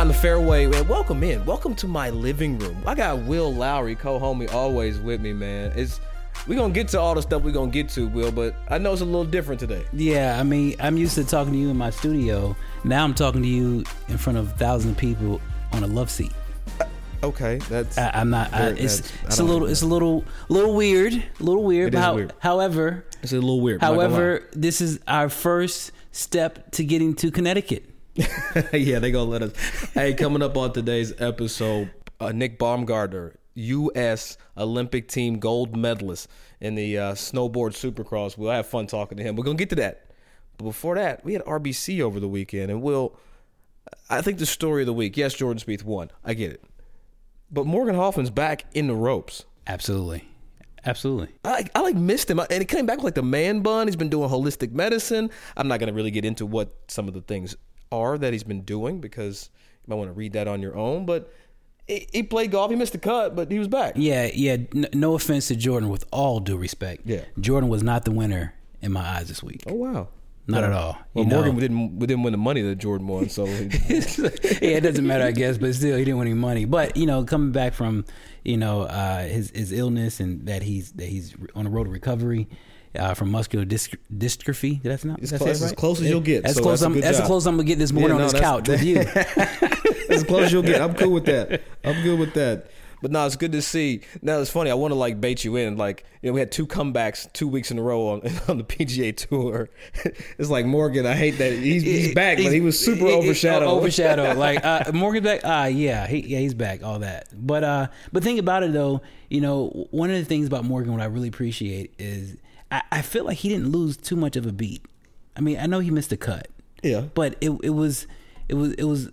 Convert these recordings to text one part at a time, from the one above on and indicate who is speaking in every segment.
Speaker 1: Beyond the fairway, man. Welcome in. Welcome to my living room. I got Will Lowry, co-homie, always with me, man. It's we gonna get to all the stuff we're gonna get to, Will, but I know it's a little different today.
Speaker 2: Yeah, I mean, I'm used to talking to you in my studio. Now I'm talking to you in front of thousands of people on a love seat.
Speaker 1: Uh, okay, that's
Speaker 2: I, I'm not. I, it's it's a little. It's a little little weird. A little weird.
Speaker 1: It is
Speaker 2: how-
Speaker 1: weird.
Speaker 2: However,
Speaker 1: it's a little weird. I'm not gonna
Speaker 2: however, this is our first step to getting to Connecticut.
Speaker 1: yeah, they gonna let us. hey, coming up on today's episode, uh, Nick Baumgartner, U.S. Olympic team gold medalist in the uh, snowboard supercross. We'll have fun talking to him. We're gonna get to that, but before that, we had RBC over the weekend, and we'll. I think the story of the week. Yes, Jordan Spieth won. I get it, but Morgan Hoffman's back in the ropes.
Speaker 2: Absolutely, absolutely.
Speaker 1: I like, I like missed him, and he came back with like the man bun. He's been doing holistic medicine. I'm not gonna really get into what some of the things are that he's been doing because you might want to read that on your own. But he, he played golf. He missed the cut, but he was back.
Speaker 2: Yeah, yeah. N- no offense to Jordan, with all due respect.
Speaker 1: Yeah.
Speaker 2: Jordan was not the winner in my eyes this week.
Speaker 1: Oh wow.
Speaker 2: Not at all.
Speaker 1: Well,
Speaker 2: You know.
Speaker 1: Morgan didn't didn't win the money that Jordan won, so
Speaker 2: yeah, it doesn't matter, I guess, but still, he didn't win any money. But you know, coming back from you know uh, his his illness and that he's that he's on the road to recovery uh, from muscular dystr- dystrophy. Did I not?
Speaker 1: It's
Speaker 2: did I say
Speaker 1: close-
Speaker 2: it
Speaker 1: as close as you'll get,
Speaker 2: As
Speaker 1: so
Speaker 2: close.
Speaker 1: that's a
Speaker 2: I'm, that's
Speaker 1: job.
Speaker 2: as close I'm gonna get this morning
Speaker 1: Yeah,
Speaker 2: on this
Speaker 1: that's-
Speaker 2: couch with you.
Speaker 1: as close as you'll get. I'm cool with that. I'm good with that. But no, it's good to see. Now it's funny. I want to like bait you in. Like you know, we had two comebacks two weeks in a row on on the PGA Tour. It's like Morgan. I hate that he's, he's back, but he was super
Speaker 2: He- he-
Speaker 1: overshadowed.
Speaker 2: Overshadowed. like uh, Morgan back. Ah, yeah, he, yeah, he's back. All that. But uh, but think about it though. You know, one of the things about Morgan, what I really appreciate is I, I feel like he didn't lose too much of a beat. I mean, I know he missed a cut.
Speaker 1: Yeah.
Speaker 2: But it it was it was it was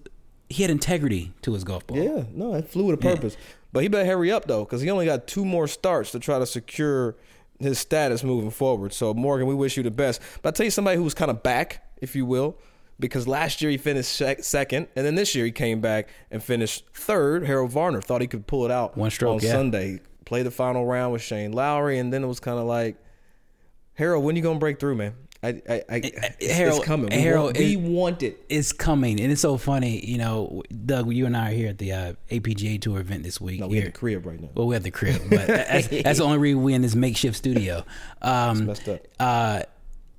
Speaker 2: he had integrity to his golf ball.
Speaker 1: Yeah, no, it flew with a purpose. But he better hurry up though, because he only got two more starts to try to secure his status moving forward. So Morgan, we wish you the best. But I tell you somebody who was kind of back, if you will, because last year he finished second, and then this year he came back and finished third. Harold Varner thought he could pull it out
Speaker 2: One stroke,
Speaker 1: on
Speaker 2: yeah.
Speaker 1: Sunday. Played the final round with Shane Lowry, and then it was kind of like, Harold, when you gonna break through, man? I, I, I it's,
Speaker 2: Harold-
Speaker 1: it's coming. We,
Speaker 2: Harold,
Speaker 1: want, we
Speaker 2: it-
Speaker 1: want it.
Speaker 2: It's coming, and it's so funny. You know, Doug, you and I are here at the uh, APGA Tour event this week.
Speaker 1: No, we at the crib right now.
Speaker 2: Well, we're at the crib, but that's, that's the only reason we're in this makeshift studio. Um,
Speaker 1: messed up.
Speaker 2: Uh,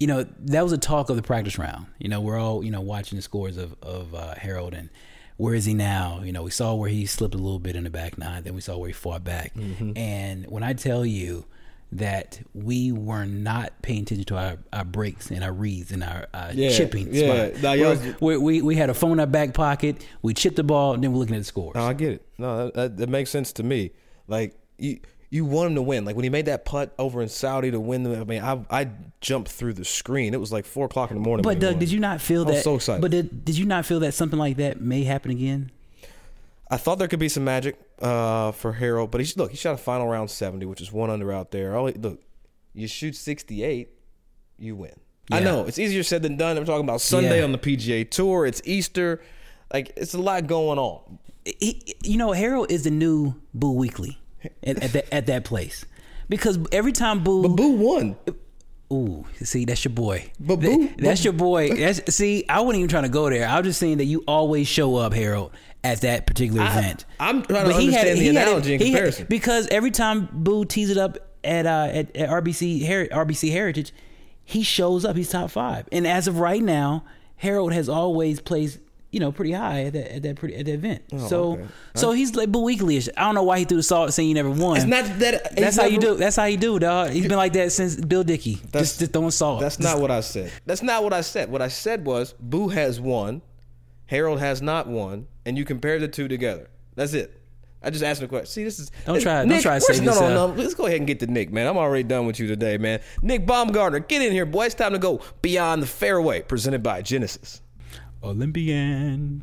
Speaker 2: you know, that was a talk of the practice round. You know, we're all you know watching the scores of of uh, Harold and where is he now? You know, we saw where he slipped a little bit in the back nine, then we saw where he fought back.
Speaker 1: Mm-hmm.
Speaker 2: And when I tell you that we were not paying attention to our, our breaks and our reads and our uh,
Speaker 1: Yeah,
Speaker 2: chipping
Speaker 1: yeah.
Speaker 2: spot.
Speaker 1: Nah,
Speaker 2: we, we we had a phone in our back pocket. We chipped the ball, and then we're looking at the scores.
Speaker 1: No, I get it. No, that, that, makes sense to me. Like you, you want him to win. Like when he made that putt over in Saudi to win. The, I mean, I I jumped through the screen. It was like four o'clock in the morning.
Speaker 2: But Doug, did you not feel that?
Speaker 1: so excited.
Speaker 2: But did, did you not feel that something like that may happen again?
Speaker 1: I thought there could be some magic uh, for Harold, but he's look. He shot a final round seventy, which is one under out there. All, look, you shoot sixty eight, you win. I know it's easier said than done. I'm talking about Sunday
Speaker 2: Yeah.
Speaker 1: on the PGA Tour. It's Easter. Like it's a lot going on.
Speaker 2: He, you know, Harold is the new Boo Weekley at, at, that, at that place because every time Boo,
Speaker 1: But Boo won.
Speaker 2: ooh, see, that's your boy.
Speaker 1: But Boo-
Speaker 2: that's
Speaker 1: but-
Speaker 2: your boy. That's see, I wasn't even trying to go there. I was just saying that you always show up, Harold, at that particular event.
Speaker 1: I'm trying to
Speaker 2: But had-
Speaker 1: the
Speaker 2: he had it-
Speaker 1: analogy and
Speaker 2: he had-
Speaker 1: comparison.
Speaker 2: because every time Boo tees it up at uh, at, at RBC Her- RBC Heritage, he shows up. He's top five, and as of right now, Harold has always placed you know pretty high at that at that pretty at that event.
Speaker 1: Oh,
Speaker 2: so
Speaker 1: okay.
Speaker 2: so he's like Boo Weekley-ish. I don't know why he threw the salt saying you never won.
Speaker 1: It's not that.
Speaker 2: That's how you do. That's how you do, dog. He's been like that since Bill Dickey. Just, just throwing salt.
Speaker 1: That's not what I said. That's not what I said. What I said was Boo has won, Harold has not won, and you compare the two together. That's it. I just asked him a question. See, this is
Speaker 2: Don't
Speaker 1: this-
Speaker 2: try- don't try to
Speaker 1: where's-
Speaker 2: save
Speaker 1: no, no, no. Let's go ahead and get to Nick, man. I'm already done with you today, man. Nick Baumgartner, get in here, boy. It's time to go beyond the fairway. Presented by Genesis.
Speaker 2: Olympian.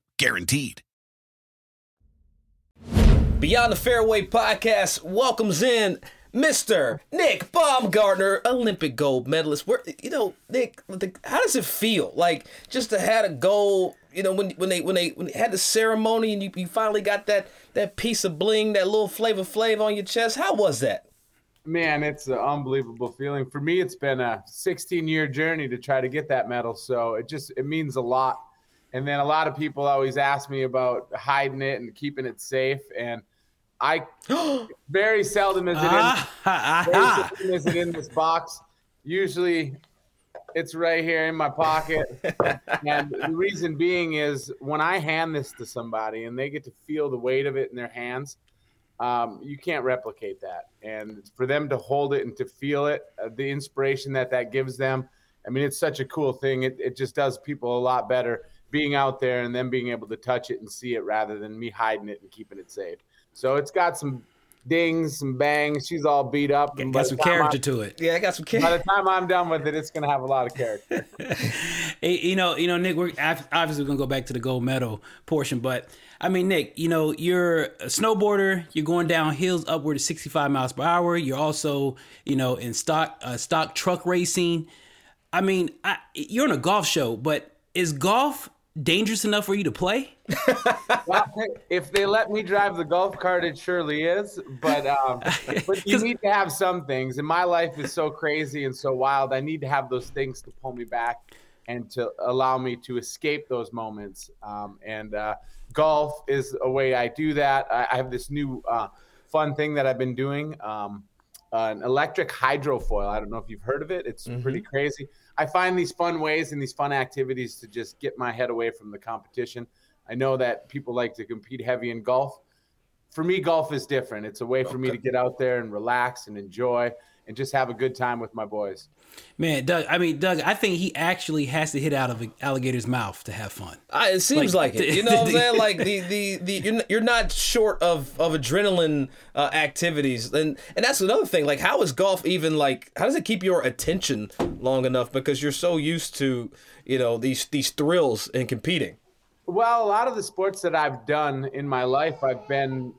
Speaker 3: Guaranteed.
Speaker 1: Beyond the Fairway podcast welcomes in Mr. Nick Baumgartner, Olympic gold medalist. Where you know, Nick, the, how does it feel like just to had a goal? You know, when when they when they when they had the ceremony and you, you finally got that that piece of bling, that little flavor flav on your chest. How was that?
Speaker 4: Man, it's an unbelievable feeling. For me, it's been a 16 year journey to try to get that medal. So it just it means a lot. And then a lot of people always ask me about hiding it and keeping it safe. And I very seldom is it in
Speaker 2: Ah,
Speaker 4: seldom is it in this box. Usually it's right here in my pocket. and the reason being is when I hand this to somebody and they get to feel the weight of it in their hands, um, you can't replicate that. And for them to hold it and to feel it, uh, the inspiration that that gives them, I mean, it's such a cool thing. It, it just does people a lot better being out there and then being able to touch it and see it rather than me hiding it and keeping it safe. So it's got some dings, some bangs. She's all beat up. and
Speaker 2: got some character
Speaker 4: I'm-
Speaker 2: to it.
Speaker 1: Yeah, I got some
Speaker 4: character.
Speaker 1: By
Speaker 4: the time I'm done with it, it's going to have a lot of character.
Speaker 2: Hey, you know, you know, Nick. We're ob- obviously going to go back to the gold medal portion, but I mean, Nick, you know, you're a snowboarder. You're going down hills upward of 65 miles per hour. You're also, you know, in stock uh, stock truck racing. I mean, I, you're on a golf show, but is golf dangerous enough for you to play?
Speaker 4: well, if they let me drive the golf cart, it surely is. But um, but you
Speaker 2: 'Cause-
Speaker 4: need to have some things. And my life is so crazy and so wild. I need to have those things to pull me back and to allow me to escape those moments. Um, and uh, golf is a way I do that. I, I have this new uh, fun thing that I've been doing. Um, an electric hydrofoil. I don't know if you've heard of it. It's pretty crazy. I find these fun ways and these fun activities to just get my head away from the competition. I know that people like to compete heavy in golf. For me, golf is different. It's a way for me to get out there and relax and enjoy and just have a good time with my boys.
Speaker 2: Man, Doug. I mean, Doug. I think he actually has to hit out of an alligator's mouth to have fun.
Speaker 1: I, it seems
Speaker 2: Like,
Speaker 1: like, it. You know what I'm saying? Like the the, the you're, you're not short of of adrenaline uh, activities, and and that's another thing. Like, how is golf even like? How does it keep your attention long enough? Because you're so used to you know these these thrills and competing.
Speaker 4: Well, a lot of the sports that I've done in my life, I've been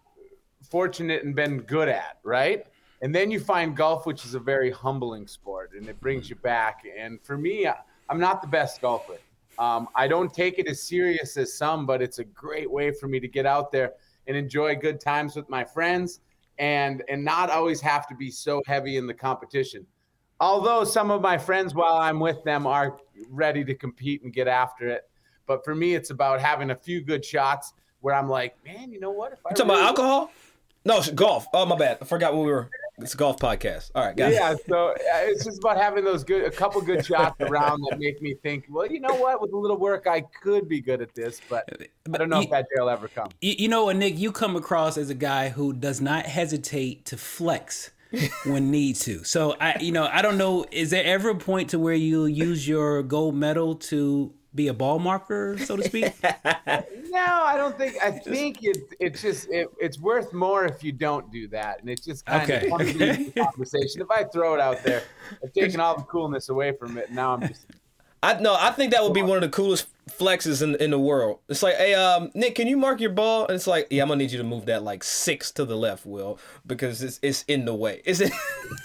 Speaker 4: fortunate and been good at, right? And then you find golf, which is a very humbling sport, and it brings you back. And for me, I- I'm not the best golfer. Um, I don't take it as serious as some, but it's a great way for me to get out there and enjoy good times with my friends and and not always have to be so heavy in the competition. Although some of my friends, while I'm with them, are ready to compete and get after it. But for me, it's about having a few good shots where I'm like, man, you know what? If I
Speaker 1: You talking
Speaker 4: really-
Speaker 1: about alcohol? No, golf. Oh my bad. I forgot what we were. It's a golf podcast. All right, guys.
Speaker 4: yeah, so uh, it's just about having those good, a couple good shots around that make me think, well, you know what? With a little work, I could be good at this, but I don't know if that day will ever come.
Speaker 2: You, you know what, Nick? You come across as a guy who does not hesitate to flex when need to. So I, you know, I don't know. Is there ever a point to where you use your gold medal to be a ball marker, so to speak?
Speaker 4: No, I don't think. I think it, it's just it, it's worth more if you don't do that, and it's just kind
Speaker 2: Okay.
Speaker 4: of fun to the conversation. If I throw it out there, I've taken all the coolness away from it. and Now I'm just
Speaker 1: I no, I think that would be one of the coolest flexes in in the world. It's like, hey, um, Nick, can you mark your ball? And it's like, yeah, I'm gonna need you to move that like six to the left, Will, because it's it's in the way. Is it?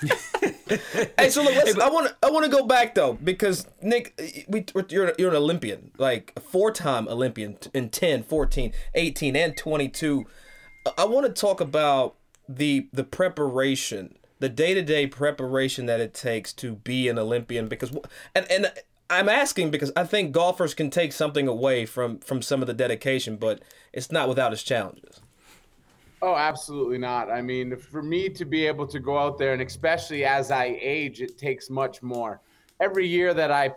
Speaker 1: hey, so look, I want I want to go back though because Nick, we you're you're an Olympian, like a four time Olympian in 10, 14, 18, and 22. I want to talk about the the preparation, the day to day preparation that it takes to be an Olympian. Because and and I'm asking because I think golfers can take something away from from some of the dedication, but it's not without its challenges.
Speaker 4: Oh, absolutely not. I mean, for me to be able to go out there, and especially as I age, it takes much more. Every year that I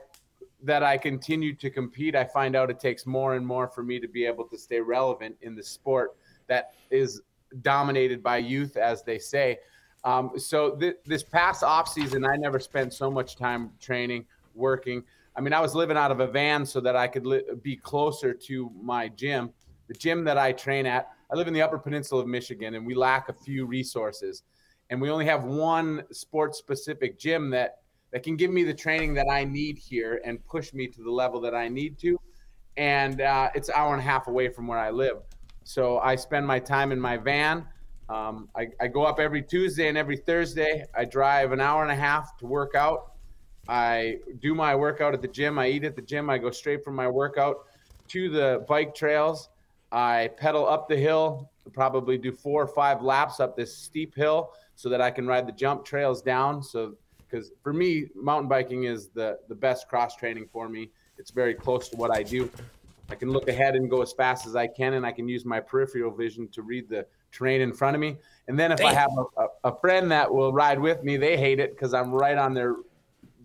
Speaker 4: that I continue to compete, I find out it takes more and more for me to be able to stay relevant in the sport that is dominated by youth, as they say. Um, so th- this past off season, I never spent so much time training, working. I mean, I was living out of a van so that I could li- be closer to my gym, the gym that I train at. I live in the Upper Peninsula of Michigan, and we lack a few resources, and we only have one sports-specific gym that that can give me the training that I need here and push me to the level that I need to. And uh, it's an hour and a half away from where I live. So I spend my time in my van. Um, I, I go up every Tuesday and every Thursday. I drive an hour and a half to work out. I do my workout at the gym. I eat at the gym. I go straight from my workout to the bike trails. I pedal up the hill, probably do four or five laps up this steep hill so that I can ride the jump trails down. So, because for me, mountain biking is the, the best cross training for me. It's very close to what I do. I can look ahead and go as fast as I can, and I can use my peripheral vision to read the terrain in front of me. And then if I have a, a, a friend that will ride with me, they hate it because I'm right on their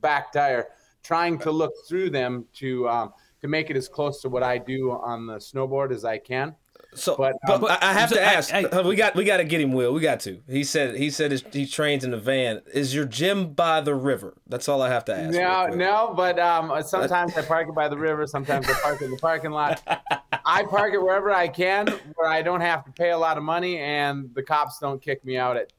Speaker 4: back tire, trying to look through them to um, to make it as close to what I do on the snowboard as I can.
Speaker 1: So,
Speaker 4: But,
Speaker 1: but,
Speaker 4: um,
Speaker 1: I I have
Speaker 2: so
Speaker 1: to ask.
Speaker 2: I-
Speaker 1: uh, we got we got to get him. Will we got to? He said he said his, he trains in the van. Is your gym by the river? That's all I have to ask.
Speaker 4: No, no, but um, sometimes I park it by the river. Sometimes I park it in the parking lot. I park it wherever I can, where I don't have to pay a lot of money, and the cops don't kick me out at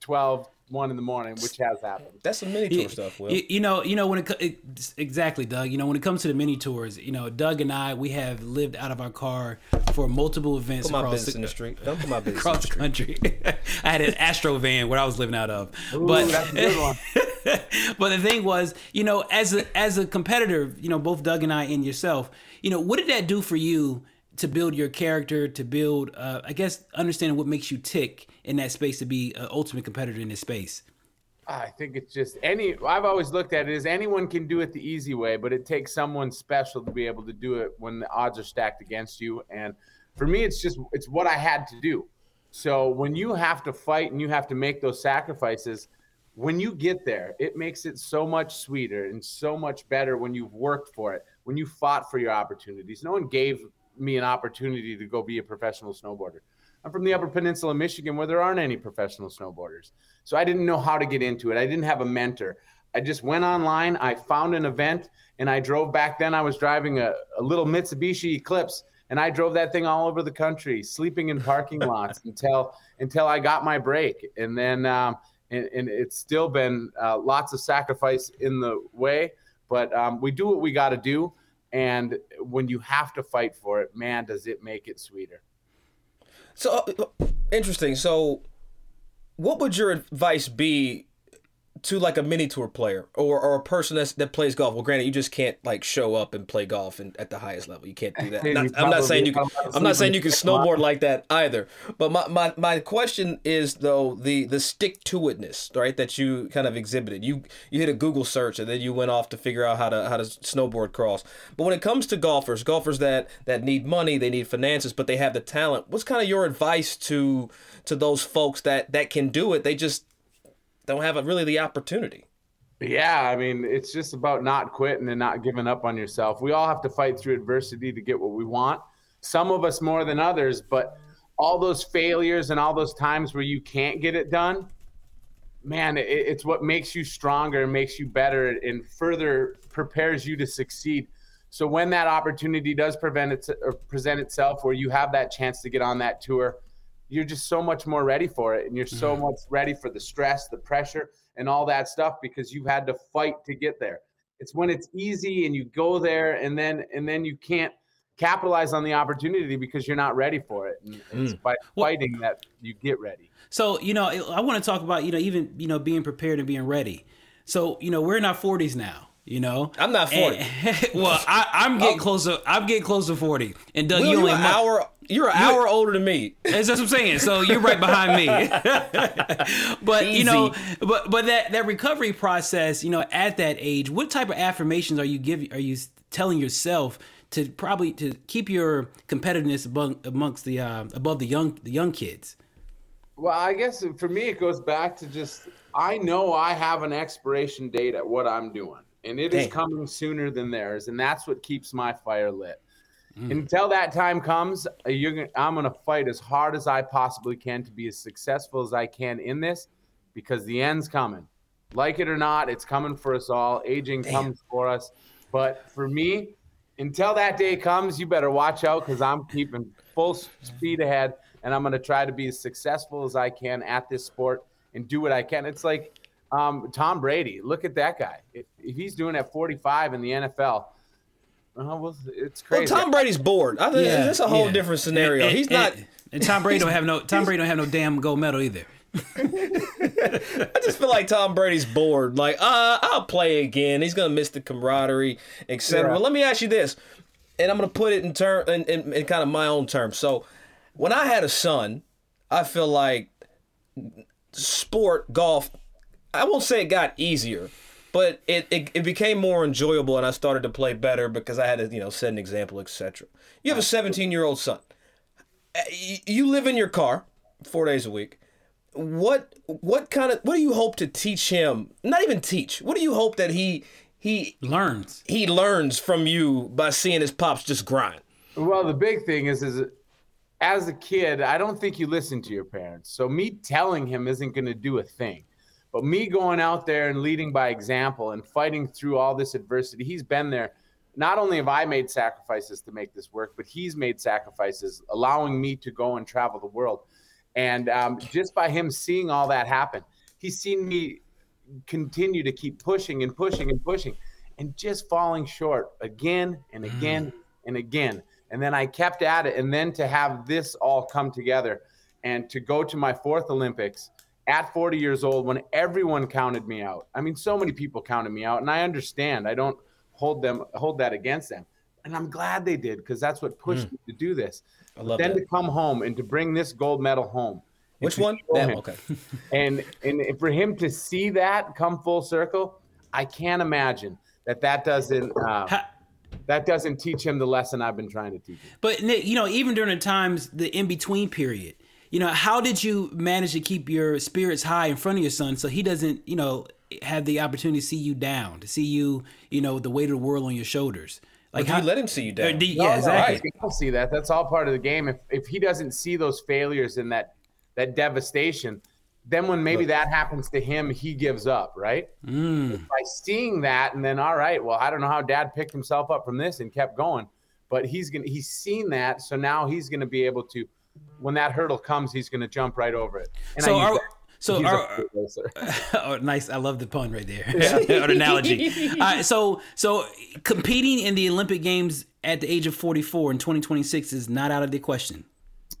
Speaker 4: 12, 1 in the morning, which has happened.
Speaker 1: That's some mini tour
Speaker 2: You-
Speaker 1: stuff. Will
Speaker 2: You, you know, you know when it, it exactly, Doug. You know when it comes to the mini tours, you know, Doug and I, we have lived out of our car for multiple events
Speaker 1: put my
Speaker 2: across
Speaker 1: business in the street. Don't put my business
Speaker 2: across
Speaker 1: the
Speaker 2: the
Speaker 1: street.
Speaker 2: country. I had an Astro van where I was living out of.
Speaker 4: Ooh,
Speaker 2: but
Speaker 4: that's a good one.
Speaker 2: but the thing was, you know, as a as a competitor, you know, both Doug and I and yourself, you know, what did that do for you to build your character, to build, uh, I guess, understanding what makes you tick in that space to be an ultimate competitor in this space?
Speaker 4: I think it's just any. I've always looked at it as anyone can do it the easy way, but it takes someone special to be able to do it when the odds are stacked against you. And for me, it's just it's what I had to do. So when you have to fight and you have to make those sacrifices, when you get there, it makes it so much sweeter and so much better when you've worked for it, when you fought for your opportunities. No one gave me an opportunity to go be a professional snowboarder. I'm from the Upper Peninsula, Michigan, where there aren't any professional snowboarders. So I didn't know how to get into it. I didn't have a mentor. I just went online, I found an event, and I drove back then. I was driving a, a little Mitsubishi Eclipse, and I drove that thing all over the country, sleeping in parking lots until until I got my break. And then um, and, and it's still been uh, lots of sacrifice in the way, but um, we do what we got to do. And when you have to fight for it, man, does it make it sweeter.
Speaker 1: So uh, interesting. So, what would your advice be to like a mini tour player or, or a person that's, that plays golf. Well, granted, you just can't like show up and play golf and, at the highest level. You can't do that. Not- I'm not saying you can. I'm not saying you can snowboard like that either. But my, my, my question is though the the stick to itness, right? That you kind of exhibited. You you hit a Google search and then you went off to figure out how to how to snowboard cross. But when it comes to golfers, golfers that that need money, they need finances, but they have the talent. What's kind of your advice to to those folks that that can do it? They just don't have a, really the opportunity.
Speaker 4: Yeah, I mean, it's just about not quitting and not giving up on yourself. We all have to fight through adversity to get what we want. Some of us more than others, but all those failures and all those times where you can't get it done, man, it, it's what makes you stronger and makes you better and further prepares you to succeed. So when that opportunity does prevent it or present itself, where you have that chance to get on that tour, you're just so much more ready for it, and you're so mm-hmm. much ready for the stress, the pressure, and all that stuff because you've had to fight to get there. It's when it's easy and you go there, and then and then you can't capitalize on the opportunity because you're not ready for it. And it's mm. by fighting that you get ready.
Speaker 2: So you know, I want to talk about you know even you know being prepared and being ready. So you know, we're in our forties now. You know,
Speaker 1: I'm not 40.
Speaker 2: And- well, I, I'm getting closer. I'm getting close to forty. And Doug,
Speaker 1: Will,
Speaker 2: you
Speaker 1: you're
Speaker 2: only
Speaker 1: an
Speaker 2: a
Speaker 1: hour. You're an hour older than me.
Speaker 2: That's what I'm saying. So you're right behind me. but you know, but but that that recovery process, you know, at that age, what type of affirmations are you giving? Are you telling yourself to probably to keep your competitiveness among, amongst the uh, above the young the young kids?
Speaker 4: Well, I guess for me, it goes back to just I know I have an expiration date at what I'm doing, and it is
Speaker 1: Dang.
Speaker 4: coming sooner than theirs, and that's what keeps my fire lit. Until that time comes, uh, you're gonna, I'm going to fight as hard as I possibly can to be as successful as I can in this, because the end's coming. Like it or not, it's coming for us all. Aging comes for us, but for me, until that day comes, you better watch out because I'm keeping full speed ahead and I'm going to try to be as successful as I can at this sport and do what I can. It's like um, Tom Brady. Look at that guy. If, if he's doing at 45 in the NFL, uh, well, it's
Speaker 1: Well,
Speaker 4: crazy.
Speaker 1: Tom Brady's bored. I think
Speaker 2: Yeah,
Speaker 1: that's a whole
Speaker 2: yeah.
Speaker 1: different scenario.
Speaker 2: And-
Speaker 1: He's
Speaker 2: and-
Speaker 1: not.
Speaker 2: And Tom Brady don't have no Tom Brady don't have no damn gold medal either.
Speaker 1: I just feel like Tom Brady's bored. Like, uh, I'll play again. He's gonna miss the camaraderie, etc.
Speaker 4: Yeah.
Speaker 1: But let me ask you this, and I'm gonna put it in term in, in, in kind of my own terms. So, when I had a son, I feel like sport golf. I won't say it got easier, but it, it, it became more enjoyable, and I started to play better because I had to you know set an example, etc. You have a 17 year old son. Uh, You live in your car four days a week what what kind of what do you hope to teach him not even teach what do you hope that he he
Speaker 2: Learns.
Speaker 1: he learns from you by seeing his pops just grind
Speaker 4: Well, the big thing is, is as a kid, I don't think you listen to your parents. So me telling him isn't going to do a thing. But me going out there and leading by example and fighting through all this adversity, he's been there. Not only have I made sacrifices to make this work, but he's made sacrifices, allowing me to go and travel the world. And um, just by him seeing all that happen, he's seen me continue to keep pushing and pushing and pushing and just falling short again and again and again. And then I kept at it. And then to have this all come together and to go to my fourth Olympics at 40 years old when everyone counted me out. I mean, so many people counted me out, and I understand. I don't hold them hold that against them. And I'm glad they did because that's what pushed me to do this.
Speaker 1: I love
Speaker 4: then
Speaker 1: that.
Speaker 4: to come home and to bring this gold medal home.
Speaker 1: which one that okay
Speaker 4: and and for him to see that come full circle, I can't imagine that that doesn't uh,
Speaker 2: Ha-
Speaker 4: that doesn't teach him the lesson I've been trying to teach him.
Speaker 2: But Nick, you know, even during the times the in between period, you know, how did you manage to keep your spirits high in front of your son so he doesn't, you know, have the opportunity to see you down, to see you, you know, the weight of the world on your shoulders? Like
Speaker 1: do you let him see you down
Speaker 2: do- yeah,
Speaker 4: no,
Speaker 2: exactly.
Speaker 4: I don't see that. That's all part of the game. If if he doesn't see those failures and that that devastation, then when maybe that happens to him, he gives up, right?
Speaker 2: Mm.
Speaker 4: By seeing that, and then all right, well, I don't know how Dad picked himself up from this and kept going, but he's gonna he's seen that, so now he's gonna be able to, when that hurdle comes, he's gonna jump right over it. And
Speaker 2: So
Speaker 4: I use
Speaker 2: are-
Speaker 4: that.
Speaker 2: so
Speaker 4: He's a
Speaker 2: are- oh, nice. I love the pun right there, or the analogy. All right, uh, so so competing in the Olympic Games at the age of 44 in 2026 is not out of the question.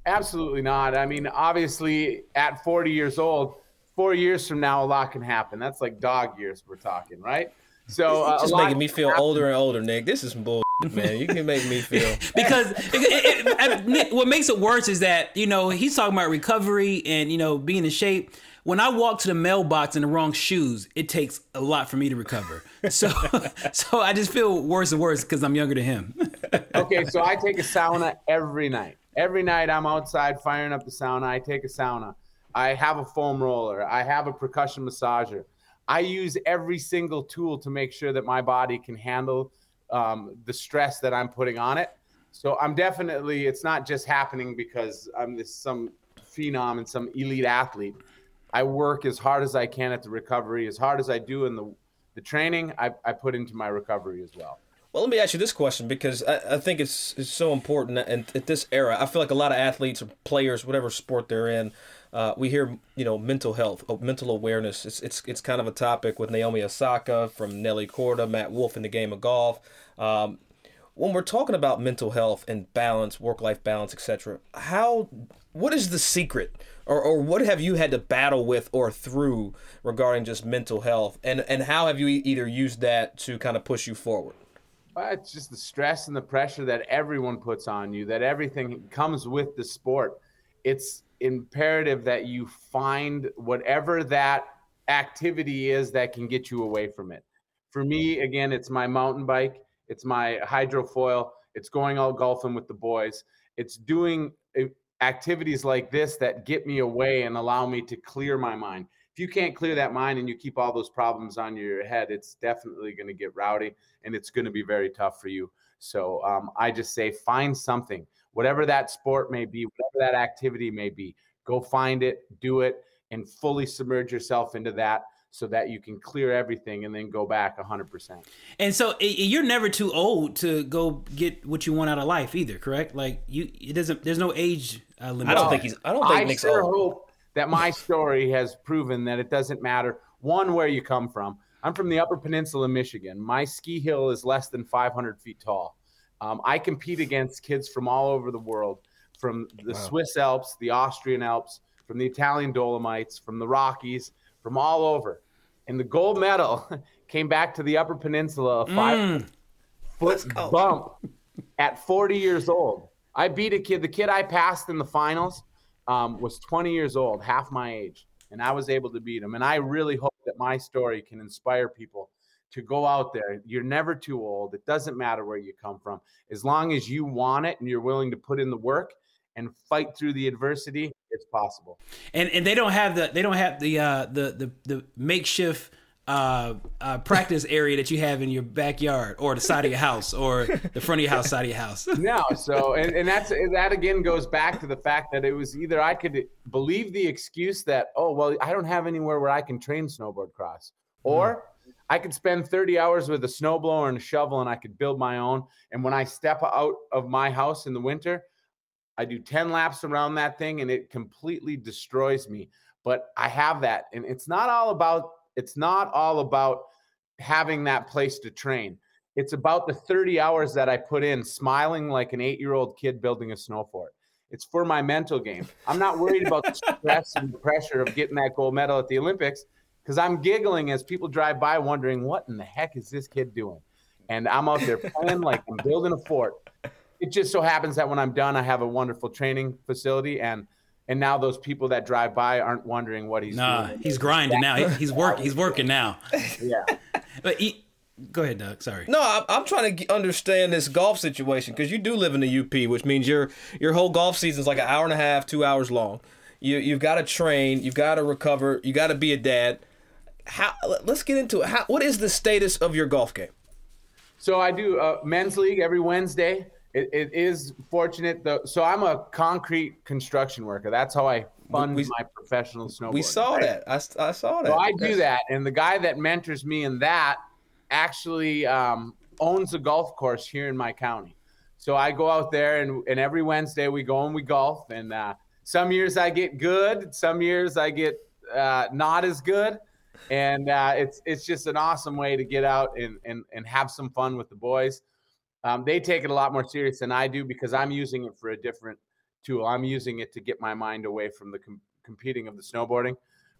Speaker 4: Absolutely not. I mean, obviously, at 40 years old, four years from now, a lot can happen. That's like dog years we're talking, right? So uh,
Speaker 1: just making me feel older and older, Nick. This is bull, man. You can make me feel
Speaker 2: because it, it, it, Nick, what makes it worse is that you know he's talking about recovery and you know being in shape. When I walk to the mailbox in the wrong shoes, it takes a lot for me to recover. So, so I just feel worse and worse because I'm younger than him.
Speaker 4: okay, so I take a sauna every night. Every night I'm outside firing up the sauna. I take a sauna. I have a foam roller. I have a percussion massager. I use every single tool to make sure that my body can handle um, the stress that I'm putting on it. So I'm definitely, it's not just happening because I'm this some phenom and some elite athlete. I work as hard as I can at the recovery, as hard as I do in the, the training, I, I put into my recovery as well.
Speaker 1: Well, let me ask you this question because I, I think it's, it's so important. And at this era, I feel like a lot of athletes or players, whatever sport they're in, uh, we hear you know mental health, oh, mental awareness. It's it's it's kind of a topic with Naomi Osaka from Nelly Korda, Matt Wolff in the game of golf. Um, when we're talking about mental health and balance, work life balance, etc., how what is the secret, or or what have you had to battle with or through regarding just mental health, and and how have you either used that to kind of push you forward?
Speaker 4: Well, it's just the stress and the pressure that everyone puts on you, that everything comes with the sport. It's imperative that you find whatever that activity is that can get you away from it. For me, again, it's my mountain bike, it's my hydrofoil, it's going out golfing with the boys, it's doing uh, activities like this that get me away and allow me to clear my mind. If you can't clear that mind and you keep all those problems on your head, it's definitely going to get rowdy and it's going to be very tough for you. So um, I just say find something whatever that sport may be, whatever that activity may be, go find it, do it, and fully submerge yourself into that so that you can clear everything and then go back 100%.
Speaker 2: And so you're never too old to go get what you want out of life either, correct? Like you it doesn't there's no age uh, limit.
Speaker 1: I don't think he's I don't think
Speaker 4: I
Speaker 1: Nick's
Speaker 4: sure
Speaker 1: old.
Speaker 4: hope that my story has proven that it doesn't matter one where you come from. I'm from the Upper Peninsula, Michigan. My ski hill is less than 500 feet tall. Um, I compete against kids from all over the world, from the wow. Swiss Alps, the Austrian Alps, from the Italian Dolomites, from the Rockies, from all over. And the gold medal came back to the Upper Peninsula, a five mm. foot bump at 40 years old. I beat a kid. The kid I passed in the finals um, was 20 years old, half my age, and I was able to beat him. And I really hope that my story can inspire people to go out there. You're never too old. It doesn't matter where you come from. As long as you want it and you're willing to put in the work and fight through the adversity, it's possible.
Speaker 2: And and they don't have the they don't have the uh the the, the makeshift uh, uh, practice area that you have in your backyard or the side of your house or the front of your house, side of your house.
Speaker 4: no, so and, and that's that again goes back to the fact that it was either I could believe the excuse that oh well I don't have anywhere where I can train snowboard cross, or mm. I could spend 30 hours with a snowblower and a shovel and I could build my own. And when I step out of my house in the winter, I do 10 laps around that thing and it completely destroys me. But I have that. And it's not all about it's not all about having that place to train. It's about the 30 hours that I put in smiling like an 8-year-old kid building a snow fort. It's for my mental game. I'm not worried about the stress and the pressure of getting that gold medal at the Olympics because I'm giggling as people drive by, wondering what in the heck is this kid doing? And I'm out there playing like I'm building a fort. It just so happens that when I'm done, I have a wonderful training facility, and and now those people that drive by aren't wondering what he's
Speaker 2: nah,
Speaker 4: doing.
Speaker 2: he's grinding now. He's working. He's working now.
Speaker 4: Yeah.
Speaker 2: But he, go ahead, Doug. Sorry.
Speaker 1: No, I'm, I'm trying to understand this golf situation because you do live in the UP, which means your your whole golf season is like an hour and a half, two hours long. You you've got to train, you've got to recover, you got to be a dad how let's get into it. How, what is the status of your golf game?
Speaker 4: So I do a men's league every Wednesday. It, it is fortunate though. So I'm a concrete construction worker. That's how I fund we, my professional snowboarding.
Speaker 1: We saw right? that. I, I saw that.
Speaker 4: So I do that, and the guy that mentors me in that actually um, owns a golf course here in my county. So I go out there, and, and every Wednesday we go and we golf. And uh, some years I get good, some years I get uh, not as good and uh, it's it's just an awesome way to get out and and, and have some fun with the boys. Um, they take it a lot more serious than I do because I'm using it for a different tool. I'm using it to get my mind away from the com- competing of the snowboarding.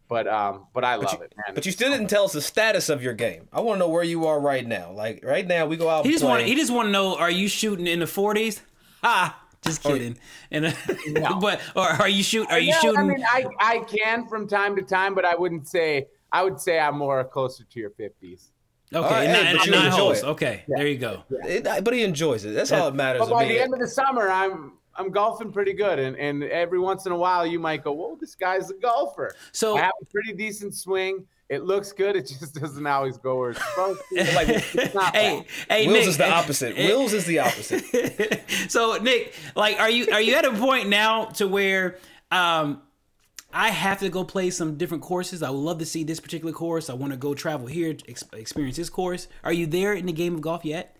Speaker 4: But um, but I love it, man.
Speaker 1: But you still didn't tell us the status of your game. I want to know where you are right now. Like right now, we go out.
Speaker 2: He just want he just want to know: Are you shooting in the forties? Ha! Just kidding. And uh, but or are you shoot? Are you
Speaker 4: Yeah,
Speaker 2: shooting?
Speaker 4: I mean, I I can from time to time, but I wouldn't say. I would say I'm more closer to your 50s.
Speaker 2: okay,
Speaker 1: right,
Speaker 2: nine,
Speaker 1: hey, but you
Speaker 2: nine
Speaker 1: enjoy
Speaker 2: holes.
Speaker 1: it.
Speaker 2: Okay, there you go.
Speaker 1: It- but he enjoys it. That's all that matters
Speaker 4: But by the end of the summer, I'm I'm golfing pretty good, and and every once in a while, you might go, "Whoa, this guy's a golfer."
Speaker 2: So-
Speaker 4: I have a pretty decent swing. It looks good. It just doesn't always go where it's supposed to. Like, it's not
Speaker 2: Hey,
Speaker 4: bad.
Speaker 2: hey,
Speaker 1: Wills
Speaker 2: Nick,
Speaker 1: is the opposite.
Speaker 2: hey,
Speaker 1: Wills is the opposite.
Speaker 2: so Nick, like, are you are you at a point now to where um, I have to go play some different courses? I would love to see this particular course. I want to go travel here, ex- experience this course. Are you there in the game of golf yet?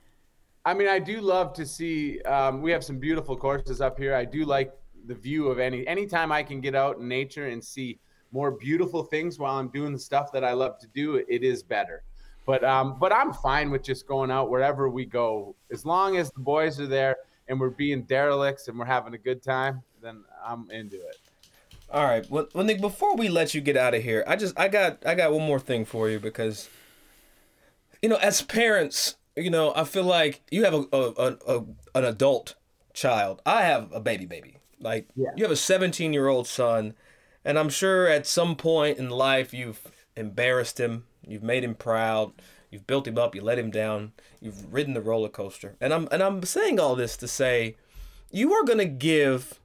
Speaker 4: I mean, I do love to see. Um, we have some beautiful courses up here. I do like the view of any anytime I can get out in nature and see more beautiful things while I'm doing the stuff that I love to do. It is better. But um, but I'm fine with just going out wherever we go, as long as the boys are there and we're being derelicts and we're having a good time. Then I'm into it.
Speaker 1: All right. Well, well, Nick, before we let you get out of here, I just I got I got one more thing for you because you know, as parents, you know, I feel like you have a, a, a, an adult child. I have a baby baby. Like you have a 17 year old son, and I'm sure at some point in life you've embarrassed him, you've made him proud, you've built him up, you let him down, you've ridden the roller coaster. And I'm and I'm saying all this to say you are going to give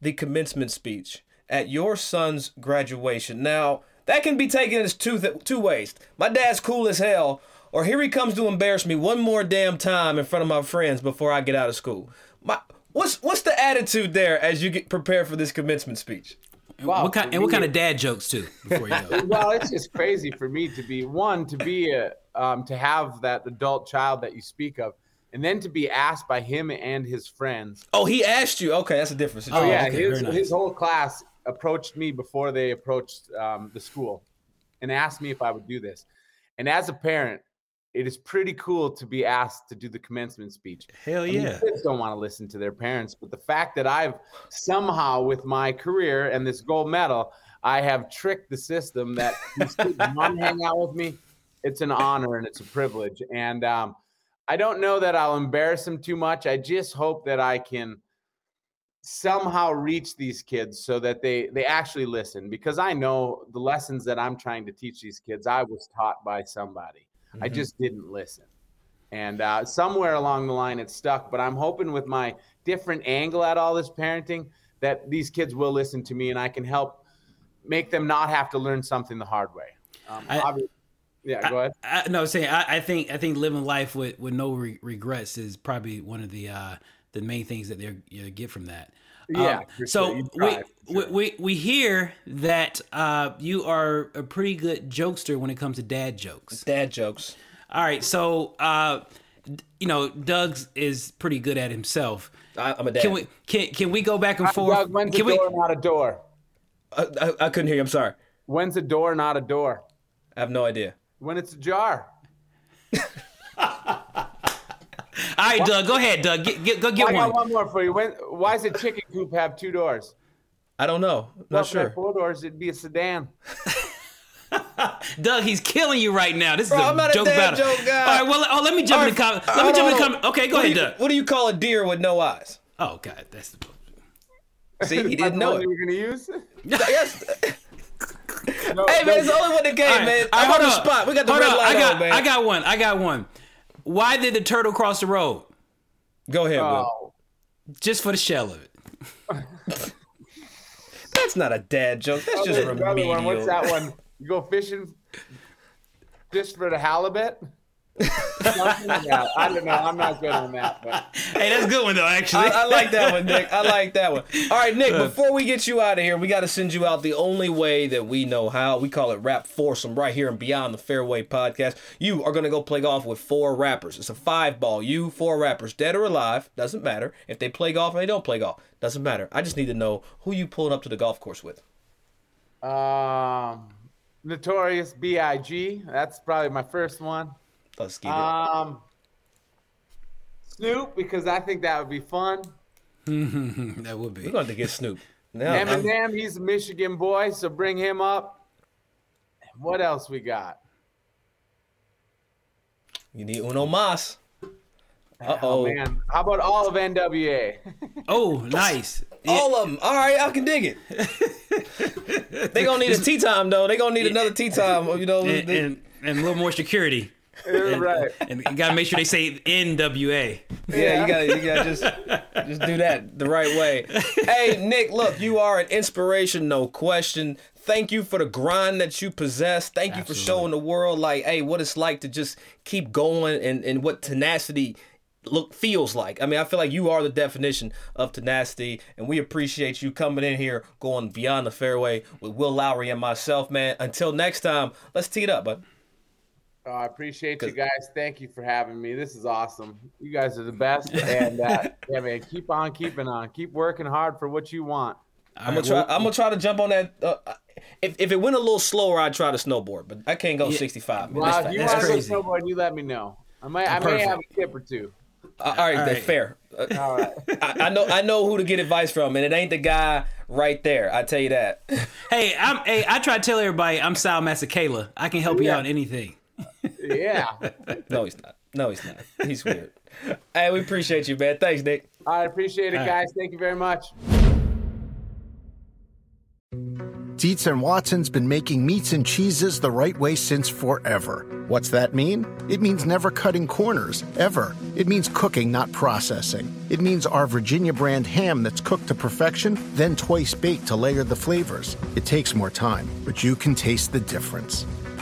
Speaker 1: the commencement speech at your son's graduation. Now, that can be taken as two th- two ways. My dad's cool as hell, or here he comes to embarrass me one more damn time in front of my friends before I get out of school. My what's what's the attitude there as you get prepared for this commencement speech?
Speaker 4: Wow,
Speaker 2: what kind
Speaker 4: for
Speaker 2: and what kind of dad jokes too? Before you go.
Speaker 4: well, it's just crazy for me to be one to be a um, to have that adult child that you speak of, and then to be asked by him and his friends
Speaker 1: Oh, he asked you. Okay, that's a difference.
Speaker 4: Oh,
Speaker 2: Oh,
Speaker 4: yeah,
Speaker 2: okay,
Speaker 4: his,
Speaker 2: nice.
Speaker 4: his whole class approached me before they approached um, the school and asked me if I would do this. And as a parent, it is pretty cool to be asked to do the commencement speech.
Speaker 2: Hell
Speaker 4: I mean,
Speaker 2: yeah.
Speaker 4: kids don't want to listen to their parents, but the fact that I've somehow, with my career and this gold medal, I have tricked the system that these kids want to hang out with me. It's an honor and it's a privilege. And um, I don't know that I'll embarrass them too much. I just hope that I can somehow reach these kids so that they they actually listen because I know the lessons that I'm trying to teach these kids I was taught by somebody. I just didn't listen. And uh, somewhere along the line it stuck, but I'm hoping with my different angle at all this parenting that these kids will listen to me and I can help make them not have to learn something the hard way. Um,
Speaker 2: I-
Speaker 4: yeah, go ahead.
Speaker 2: I, no, I'm saying I, I think I think living life with, with no re- regrets is probably one of the uh, the main things that they you get from that.
Speaker 4: Yeah,
Speaker 2: Um, so
Speaker 4: sure.
Speaker 2: We,
Speaker 4: try,
Speaker 2: we,
Speaker 4: sure.
Speaker 2: we we hear that uh, you are a pretty good jokester when it comes to dad jokes.
Speaker 1: Dad jokes.
Speaker 2: All right, so uh, you know Doug's is pretty good at himself.
Speaker 1: I, I'm a dad.
Speaker 2: Can we can can we go back and forth?
Speaker 4: Doug, when's a
Speaker 2: Can we?
Speaker 4: not a door?
Speaker 1: I, I, I couldn't hear you. I'm sorry.
Speaker 4: When's a door not a door?
Speaker 1: I have no idea.
Speaker 4: When it's a jar.
Speaker 2: All right, Doug, go ahead, Doug. Get, get, go get
Speaker 4: I got
Speaker 2: one.
Speaker 4: one more for you. When, why does a chicken coop have two doors?
Speaker 1: I don't know.
Speaker 4: Well,
Speaker 1: Not
Speaker 4: if
Speaker 1: sure.
Speaker 4: Four doors, it'd be a sedan.
Speaker 2: Doug, he's killing you right now. This is
Speaker 1: Bro,
Speaker 2: a
Speaker 1: I'm not a
Speaker 2: joke
Speaker 1: dad
Speaker 2: battle.
Speaker 1: joke guy.
Speaker 2: All right, well, oh, let me jump in the comment. Let me jump in the comment. Okay, go
Speaker 1: what
Speaker 2: ahead,
Speaker 1: you,
Speaker 2: Doug.
Speaker 1: What do you call a deer with no eyes?
Speaker 2: Oh God, that's the.
Speaker 1: See, he
Speaker 4: Is that
Speaker 1: didn't
Speaker 4: the
Speaker 1: know
Speaker 4: one
Speaker 1: it.
Speaker 4: You were gonna use?
Speaker 1: Yes.
Speaker 4: No,
Speaker 1: Hey
Speaker 4: no,
Speaker 1: man, it's only one that game,
Speaker 2: All right,
Speaker 1: man. I'm on the spot. We got the
Speaker 2: Hold
Speaker 1: red
Speaker 2: on,
Speaker 1: light
Speaker 2: I got,
Speaker 1: on, man.
Speaker 2: I got one. I got one. Why did the turtle cross the road?
Speaker 1: Go ahead, Will.
Speaker 4: Oh,
Speaker 2: Just for the shell of it.
Speaker 1: That's not a dad joke. That's just
Speaker 4: there's another
Speaker 1: remedial.
Speaker 4: one. What's that one? You go fishing just for the halibut? Something like that. I don't know. I'm not good on that, but
Speaker 2: Hey, that's a good one though. Actually,
Speaker 1: I, I like that one, Nick. I like that one. All right, Nick. Before we get you out of here, we got to send you out the only way that we know how. We call it Rap Foursome right here and Beyond the Fairway podcast. You are gonna go play golf with four rappers. It's a five ball. You four rappers, dead or alive, doesn't matter. If they play golf or they don't play golf, doesn't matter. I just need to know who you pulling up to the golf course with.
Speaker 4: um, Notorious B.I.G. That's probably my first one.
Speaker 1: Let's get it.
Speaker 4: Um, Snoop because I think that would be fun.
Speaker 2: that would be.
Speaker 1: We're going to get Snoop. Now, I'm-
Speaker 4: Eminem, he's a Michigan boy, so bring him up. What else we got?
Speaker 1: You need Uno Mas. Uh
Speaker 4: Oh
Speaker 1: oh.
Speaker 4: man, how about all of NWA?
Speaker 2: Oh, nice.
Speaker 1: All of them. All right, I can dig it. they gonna need a tee time though. They gonna need another tee time. You know,
Speaker 2: and,
Speaker 1: they-
Speaker 2: and, and a little more security. And,
Speaker 4: right.
Speaker 2: And you gotta make sure they say NWA.
Speaker 1: Yeah, you gotta, you gotta just, just do that the right way. Hey, Nick, look, you are an inspiration, no question. Thank you for the grind that you possess. Thank you for showing the world, like, hey, what it's like to just keep going and, and what tenacity look feels like. I mean, I feel like you are the definition of tenacity, and we appreciate you coming in here, going beyond the fairway with Will Lowry and myself, man. Until next time, let's tee it up, bud.
Speaker 4: Oh, I appreciate you guys. Thank you for having me. This is awesome. You guys are the best. And uh, yeah, man, keep on keeping on. Keep working hard for what you want.
Speaker 1: I'm gonna try. I'm gonna try to jump on that. Uh, if if it went a little slower, I'd try to snowboard, but I can't go 65. man.
Speaker 4: Well,
Speaker 1: That's
Speaker 4: if you
Speaker 1: fa-
Speaker 4: want to go snowboard, you let me know. I might, I may
Speaker 2: Perfect.
Speaker 4: have a tip or two.
Speaker 1: Uh, all right,
Speaker 2: All
Speaker 1: then, fair. Uh,
Speaker 4: All right.
Speaker 1: I, I know. I know who to get advice from, and it ain't the guy right there. I tell you that.
Speaker 2: Hey, I'm. Hey, I try to tell everybody I'm Sal Masekela. I can help you out in anything.
Speaker 4: Yeah.
Speaker 1: no, he's not. No, he's not. He's weird. hey, we appreciate you, man. Thanks, Nick.
Speaker 4: I appreciate it, guys. Thank you very much.
Speaker 5: Dietz and Watson's been making meats and cheeses the right way since forever. What's that mean? It means never cutting corners, ever. It means cooking, not processing. It means our Virginia brand ham that's cooked to perfection, then twice baked to layer the flavors. It takes more time, but you can taste the difference.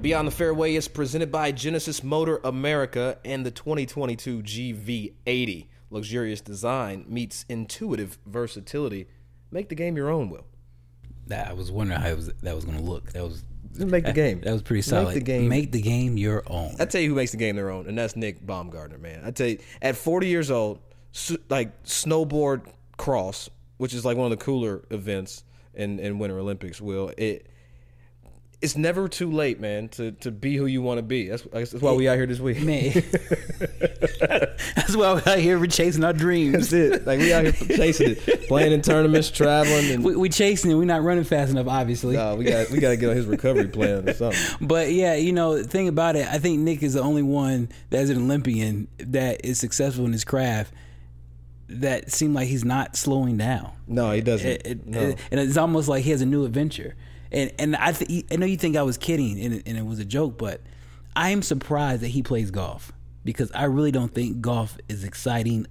Speaker 1: Beyond the Fairway is presented by Genesis Motor America and the 2022 GV80. Luxurious design meets intuitive versatility. Make the game your own, Will.
Speaker 2: That I was wondering how was, that was going to look. That was
Speaker 1: Make the game.
Speaker 2: that was pretty
Speaker 1: Make
Speaker 2: solid.
Speaker 1: the game.
Speaker 2: Make the game your own.
Speaker 1: I tell you who makes the game their own, and that's Nick Baumgartner, man. I tell you, at 40 years old, s- like snowboard cross, which is like one of the cooler events in, in Winter Olympics, will it? It's never too late, man, to, to be who you want to be. That's, that's why we out here this week.
Speaker 2: Man, that's why we're out here we're chasing our dreams.
Speaker 1: That's it. Like we out here chasing it, playing in tournaments, traveling, and
Speaker 2: We, we chasing it. We're not running fast enough, obviously.
Speaker 1: Nah, we got we got to get on his recovery plan or something.
Speaker 2: But yeah, you know, the thing about it, I think Nick is the only one that's an Olympian that is successful in his craft. That seemed like he's not slowing down.
Speaker 1: No, he doesn't.
Speaker 2: It- it-
Speaker 1: no.
Speaker 2: it- and it's almost like he has a new adventure. And and I th- I know you think I was kidding and it, and it was a joke, but I am surprised that he plays golf because I really don't think golf is exciting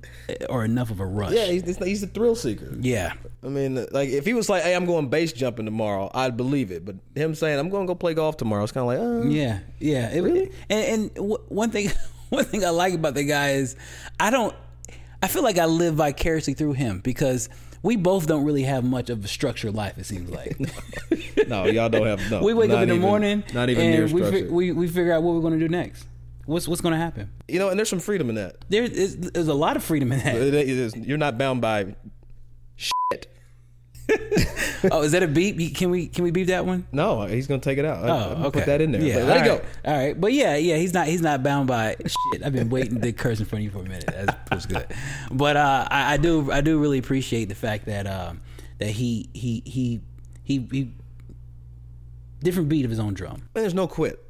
Speaker 2: or enough of a rush.
Speaker 1: yeah, he's, he's a thrill seeker.
Speaker 2: yeah.
Speaker 1: I mean, like if he was like, "Hey, I'm going base jumping tomorrow," I'd believe it. But him saying, "I'm going to go play golf tomorrow," it's kind of like, uh,
Speaker 2: Yeah, yeah. It,
Speaker 1: Really?
Speaker 2: And and w- one thing, one thing I like about the guy is, I don't. I feel like I live vicariously through him because we both don't really have much of a structured life. It seems like
Speaker 1: no, y'all don't have no.
Speaker 2: we wake up in the
Speaker 1: even-
Speaker 2: morning,
Speaker 1: not even near
Speaker 2: we, fi- we we figure out what we're going to do next. What's what's going to happen?
Speaker 1: you know, and there's some freedom in that.
Speaker 2: There is there's a lot of freedom in that.
Speaker 1: It- it is- you're not bound by.
Speaker 2: oh, is that a beep? Can we can we beep that one?
Speaker 1: No, he's going to take it out.
Speaker 2: Oh, okay.
Speaker 1: Put that in there.
Speaker 2: Yeah,
Speaker 1: let it
Speaker 2: all
Speaker 1: go.
Speaker 2: All right, but yeah, yeah, he's not he's not bound by shit. I've been waiting to curse in front of you for a minute. That's, that's good. But uh, I, I do I do really appreciate the fact that um, that he he he he he different beat of his own drum.
Speaker 1: And there's no quit.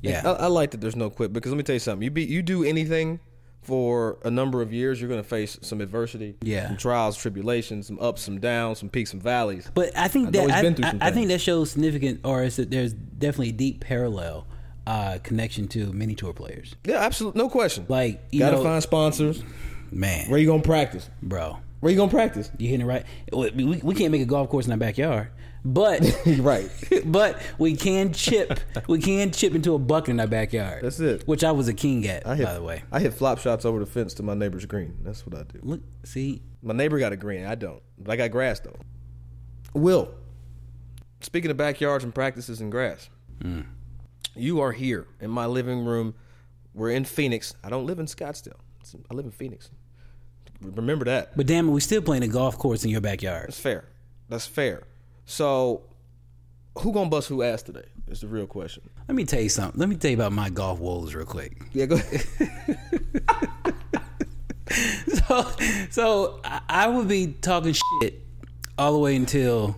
Speaker 2: Yeah.
Speaker 1: I, I like that there's no quit because let me tell you something. You be you do anything for a number of years, you're going to face some adversity,
Speaker 2: Yeah.
Speaker 1: some trials, tribulations, some ups, some downs, some peaks and valleys.
Speaker 2: But I think
Speaker 1: I
Speaker 2: that I, I-
Speaker 1: some
Speaker 2: I think that shows significant, or is that there's definitely a deep parallel uh, connection to many tour players.
Speaker 1: Yeah, absolutely, no question.
Speaker 2: Like you
Speaker 1: gotta
Speaker 2: know,
Speaker 1: find sponsors.
Speaker 2: man,
Speaker 1: Where you gonna practice?
Speaker 2: bro,
Speaker 1: Where you gonna practice?
Speaker 2: you hitting it right. We, we, we can't make a golf course in our backyard, but
Speaker 1: right.
Speaker 2: but we can chip. We can chip into a bucket in our backyard.
Speaker 1: That's it.
Speaker 2: Which I was a king at,
Speaker 1: I hit,
Speaker 2: by the way.
Speaker 1: I hit flop shots over the fence to my neighbor's green. That's what I do.
Speaker 2: Look, see,
Speaker 1: My neighbor got a green. I don't. But I got grass though. Will, speaking of backyards and practices and grass, hmm. you are here in my living room. We're in Phoenix. I don't live in Scottsdale. I live in Phoenix. Remember that.
Speaker 2: but damn it, we still playing a golf course in your backyard.
Speaker 1: That's fair. That's fair. So, who gonna bust who ass today? Is the real question.
Speaker 2: Let me tell you something. Let me tell you about my golf woes real quick.
Speaker 1: Yeah, go ahead.
Speaker 2: so, so I- would be talking shit all the way until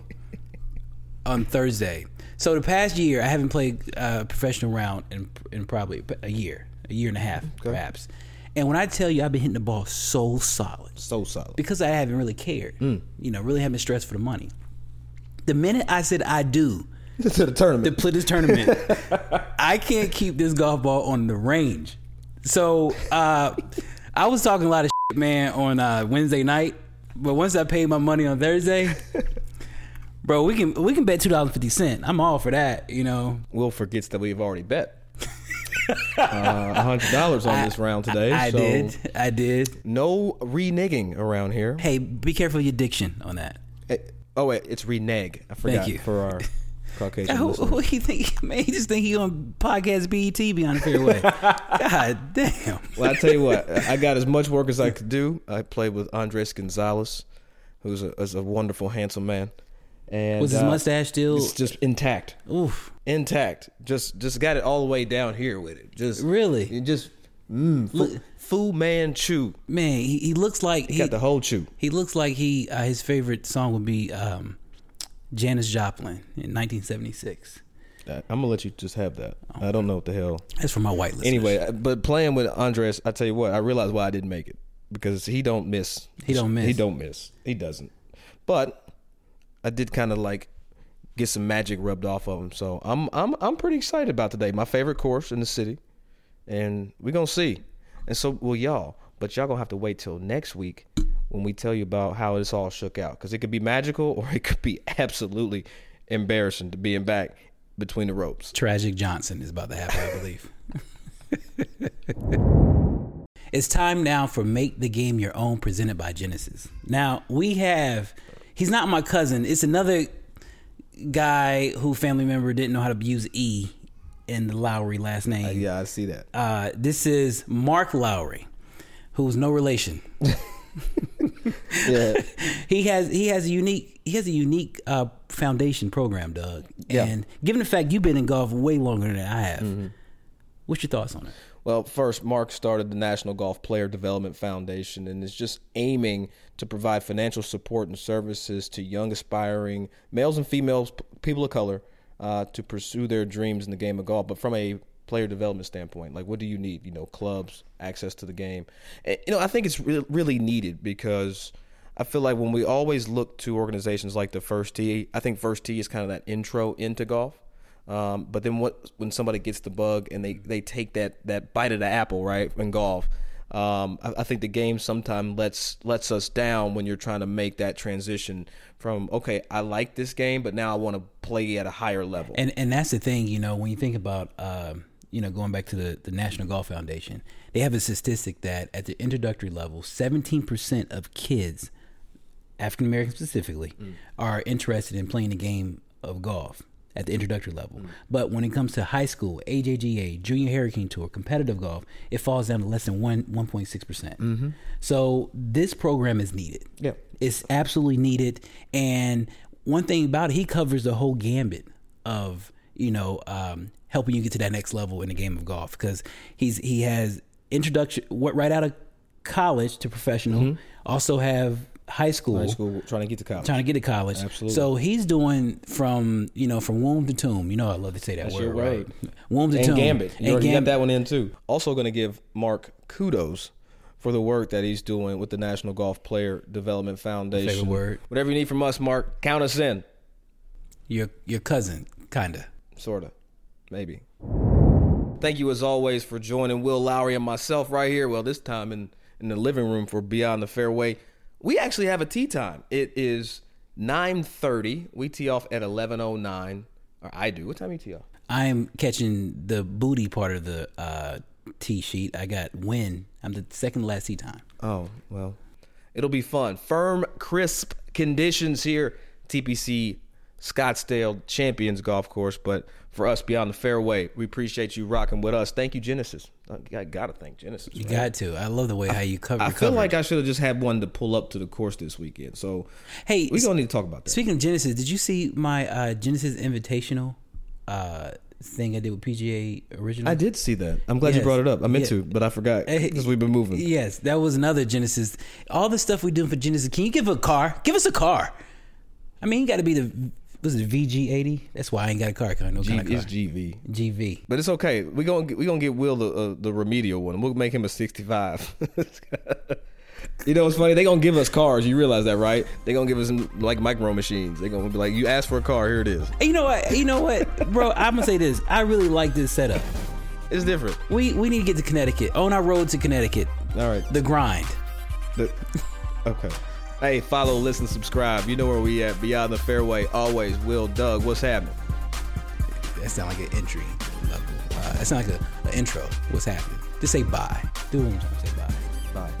Speaker 2: on Thursday. So the past year, I haven't played a professional round in in probably a year, a year and a half, perhaps. And when I tell you, I've been hitting the ball so solid
Speaker 1: so solid.
Speaker 2: because I haven't really cared.
Speaker 1: Mm.
Speaker 2: You know, really haven't stressed for the money. The minute I said I do
Speaker 1: to the tournament.
Speaker 2: to
Speaker 1: tournament.
Speaker 2: play this tournament, I can't keep this golf ball on the range. So uh, I was talking a lot of shit, man, on uh, Wednesday night. But once I paid my money on Thursday, bro, we can we can bet two dollars fifty cent. I'm all for that. You know,
Speaker 1: Will forgets that we've already bet uh, hundred dollars on this round today.
Speaker 2: I
Speaker 1: so
Speaker 2: did, I did.
Speaker 1: No reneging around here.
Speaker 2: Hey, be careful of your diction on that.
Speaker 1: Oh wait, it's renege. I forgot
Speaker 2: you.
Speaker 1: for our Caucasian
Speaker 2: Who,
Speaker 1: listeners.
Speaker 2: who he think? Man, he just think he on podcast BET beyond the fairway. God damn.
Speaker 1: Well, I tell you what, I got as much work as I could do. I played with Andres Gonzalez, who's a, is a wonderful, handsome man. And
Speaker 2: Was his
Speaker 1: uh,
Speaker 2: mustache still?
Speaker 1: It's just intact,
Speaker 2: Oof.
Speaker 1: intact. Just just got it all the way down here with it. Just
Speaker 2: Really?
Speaker 1: just mm, Fu Manchu.
Speaker 2: Man, he, he looks like he
Speaker 1: Got the whole chew.
Speaker 2: He looks like he uh, his favorite song would be um, Janis Joplin in 1976.
Speaker 1: Uh, I'm gonna let you just have that. I don't know what the hell.
Speaker 2: That's for my white listeners.
Speaker 1: Anyway, uh, but playing with Andres, I tell you what, I realized why I didn't make it because he don't miss.
Speaker 2: He don't miss.
Speaker 1: He don't miss. He doesn't. But I did kind of like get some magic rubbed off of him. So I'm I'm I'm pretty excited about today. My favorite course in the city, and we're gonna see. And so will y'all. But y'all gonna have to wait till next week when we tell you about how this all shook out because it could be magical or it could be absolutely embarrassing to being back between the ropes.
Speaker 2: Tragic Johnson is about to happen, I believe. it's time now for Make the Game Your Own, presented by Genesis. Now, we have, he's not my cousin, it's another guy who family member didn't know how to use E in the Lowry last name.
Speaker 1: Yeah, I see that.
Speaker 2: Uh, this is Mark Lowry, who's no relation.
Speaker 1: Yeah.
Speaker 2: he has he has a unique he has a unique uh, foundation program, Doug.
Speaker 1: Yeah.
Speaker 2: And given the fact you've been in golf way longer than I have,
Speaker 1: Mm-hmm.
Speaker 2: what's your thoughts on it?
Speaker 1: Well, first, Mark started the National Golf Player Development Foundation and is just aiming to provide financial support and services to young, aspiring males and females, people of color, uh, to pursue their dreams in the game of golf. But from a player development standpoint, like what do you need? You know, clubs, access to the game. And, you know, I think it's re- really needed because I feel like when we always look to organizations like the First Tee, I think First Tee is kind of that intro into golf. Um, but then what when somebody gets the bug and they, they take that, that bite of the apple right in golf, um, I, I think the game sometimes lets lets us down when you're trying to make that transition from okay I like this game but now I want to play at a higher level.
Speaker 2: And and that's the thing, you know, when you think about um, you know going back to the the National Golf Foundation, they have a statistic that at the introductory level, seventeen percent of kids, African Americans specifically, are interested in playing the game of golf at the introductory level. Mm. But when it comes to high school, AJGA, Junior Hurricane Tour, competitive golf, it falls down to less than one one point six percent. Mm-hmm. So this program is needed.
Speaker 1: Yeah.
Speaker 2: It's absolutely needed. And one thing about it, he covers the whole gambit of you know um, helping you get to that next level in the game of golf because he's he has introduction what right out of college to professional. Mm-hmm. Also have high school,
Speaker 1: High school, trying to get to college.
Speaker 2: trying to get to college.
Speaker 1: Absolutely.
Speaker 2: So he's doing from you know from womb to tomb. You know I love to say that
Speaker 1: That's
Speaker 2: word. right? Womb to
Speaker 1: and
Speaker 2: tomb.
Speaker 1: Gambit. You
Speaker 2: And Gambit.
Speaker 1: that one in too. Also, going to give Mark kudos for the work that he's doing with the National Golf Player Development Foundation.
Speaker 2: Favorite word.
Speaker 1: Whatever you need from us, Mark, count us in.
Speaker 2: Your your cousin, kinda.
Speaker 1: Sorta. Maybe. Thank you as always for joining Will Lowry and myself right here. Well, this time in, in the living room for Beyond the Fairway. We actually have a tee time. It is 9.30. We tee off at 11.09. Or I do. What time you tee off?
Speaker 2: I'm catching the booty part of the uh, tee sheet. I got win. I'm the second last tee time.
Speaker 1: Oh, well, it'll be fun. Firm, crisp conditions here. TPC Scottsdale Champions Golf Course. But for us beyond the fairway, we appreciate you rocking with us. Thank you, Genesis. I got to thank Genesis.
Speaker 2: You
Speaker 1: man.
Speaker 2: got to. I love the way how you cover.
Speaker 1: I feel like I should have just had one to pull up to the course this weekend. So,
Speaker 2: Hey,
Speaker 1: we gonna need to talk about that.
Speaker 2: Speaking of Genesis, did you see my uh, Genesis Invitational uh, thing I did with PGA Original?
Speaker 1: I did see that. I'm glad you brought it up. I meant
Speaker 2: Yeah.
Speaker 1: to, but I forgot because we've been moving.
Speaker 2: Yes, that was another Genesis. All the stuff we doing for Genesis. Can you give a car? Give us a car. I mean, you got to be the was it VG80? That's why I ain't got a car. 'cause I know
Speaker 1: G,
Speaker 2: kind of car.
Speaker 1: it's GV.
Speaker 2: GV.
Speaker 1: But it's okay. We gonna we gonna get Will the uh, the remedial one. We'll make him a 65. you know what's funny? They gonna give us cars. You realize that, right? They gonna give us like micro machines. They gonna be like, you asked for a car, here it is.
Speaker 2: You know what? You know what, bro? I'm gonna say this. I really like this setup.
Speaker 1: It's different.
Speaker 2: We we need to get to Connecticut. On our road to Connecticut.
Speaker 1: All right.
Speaker 2: The grind.
Speaker 1: The- okay. Hey, follow, listen, subscribe. You know where we at. Beyond the fairway. Always. Will Doug. What's happening?
Speaker 2: That sound like an entry level. Uh, that sound like an intro. What's happening? Just say bye. Do it one more time. Say bye.
Speaker 1: Bye.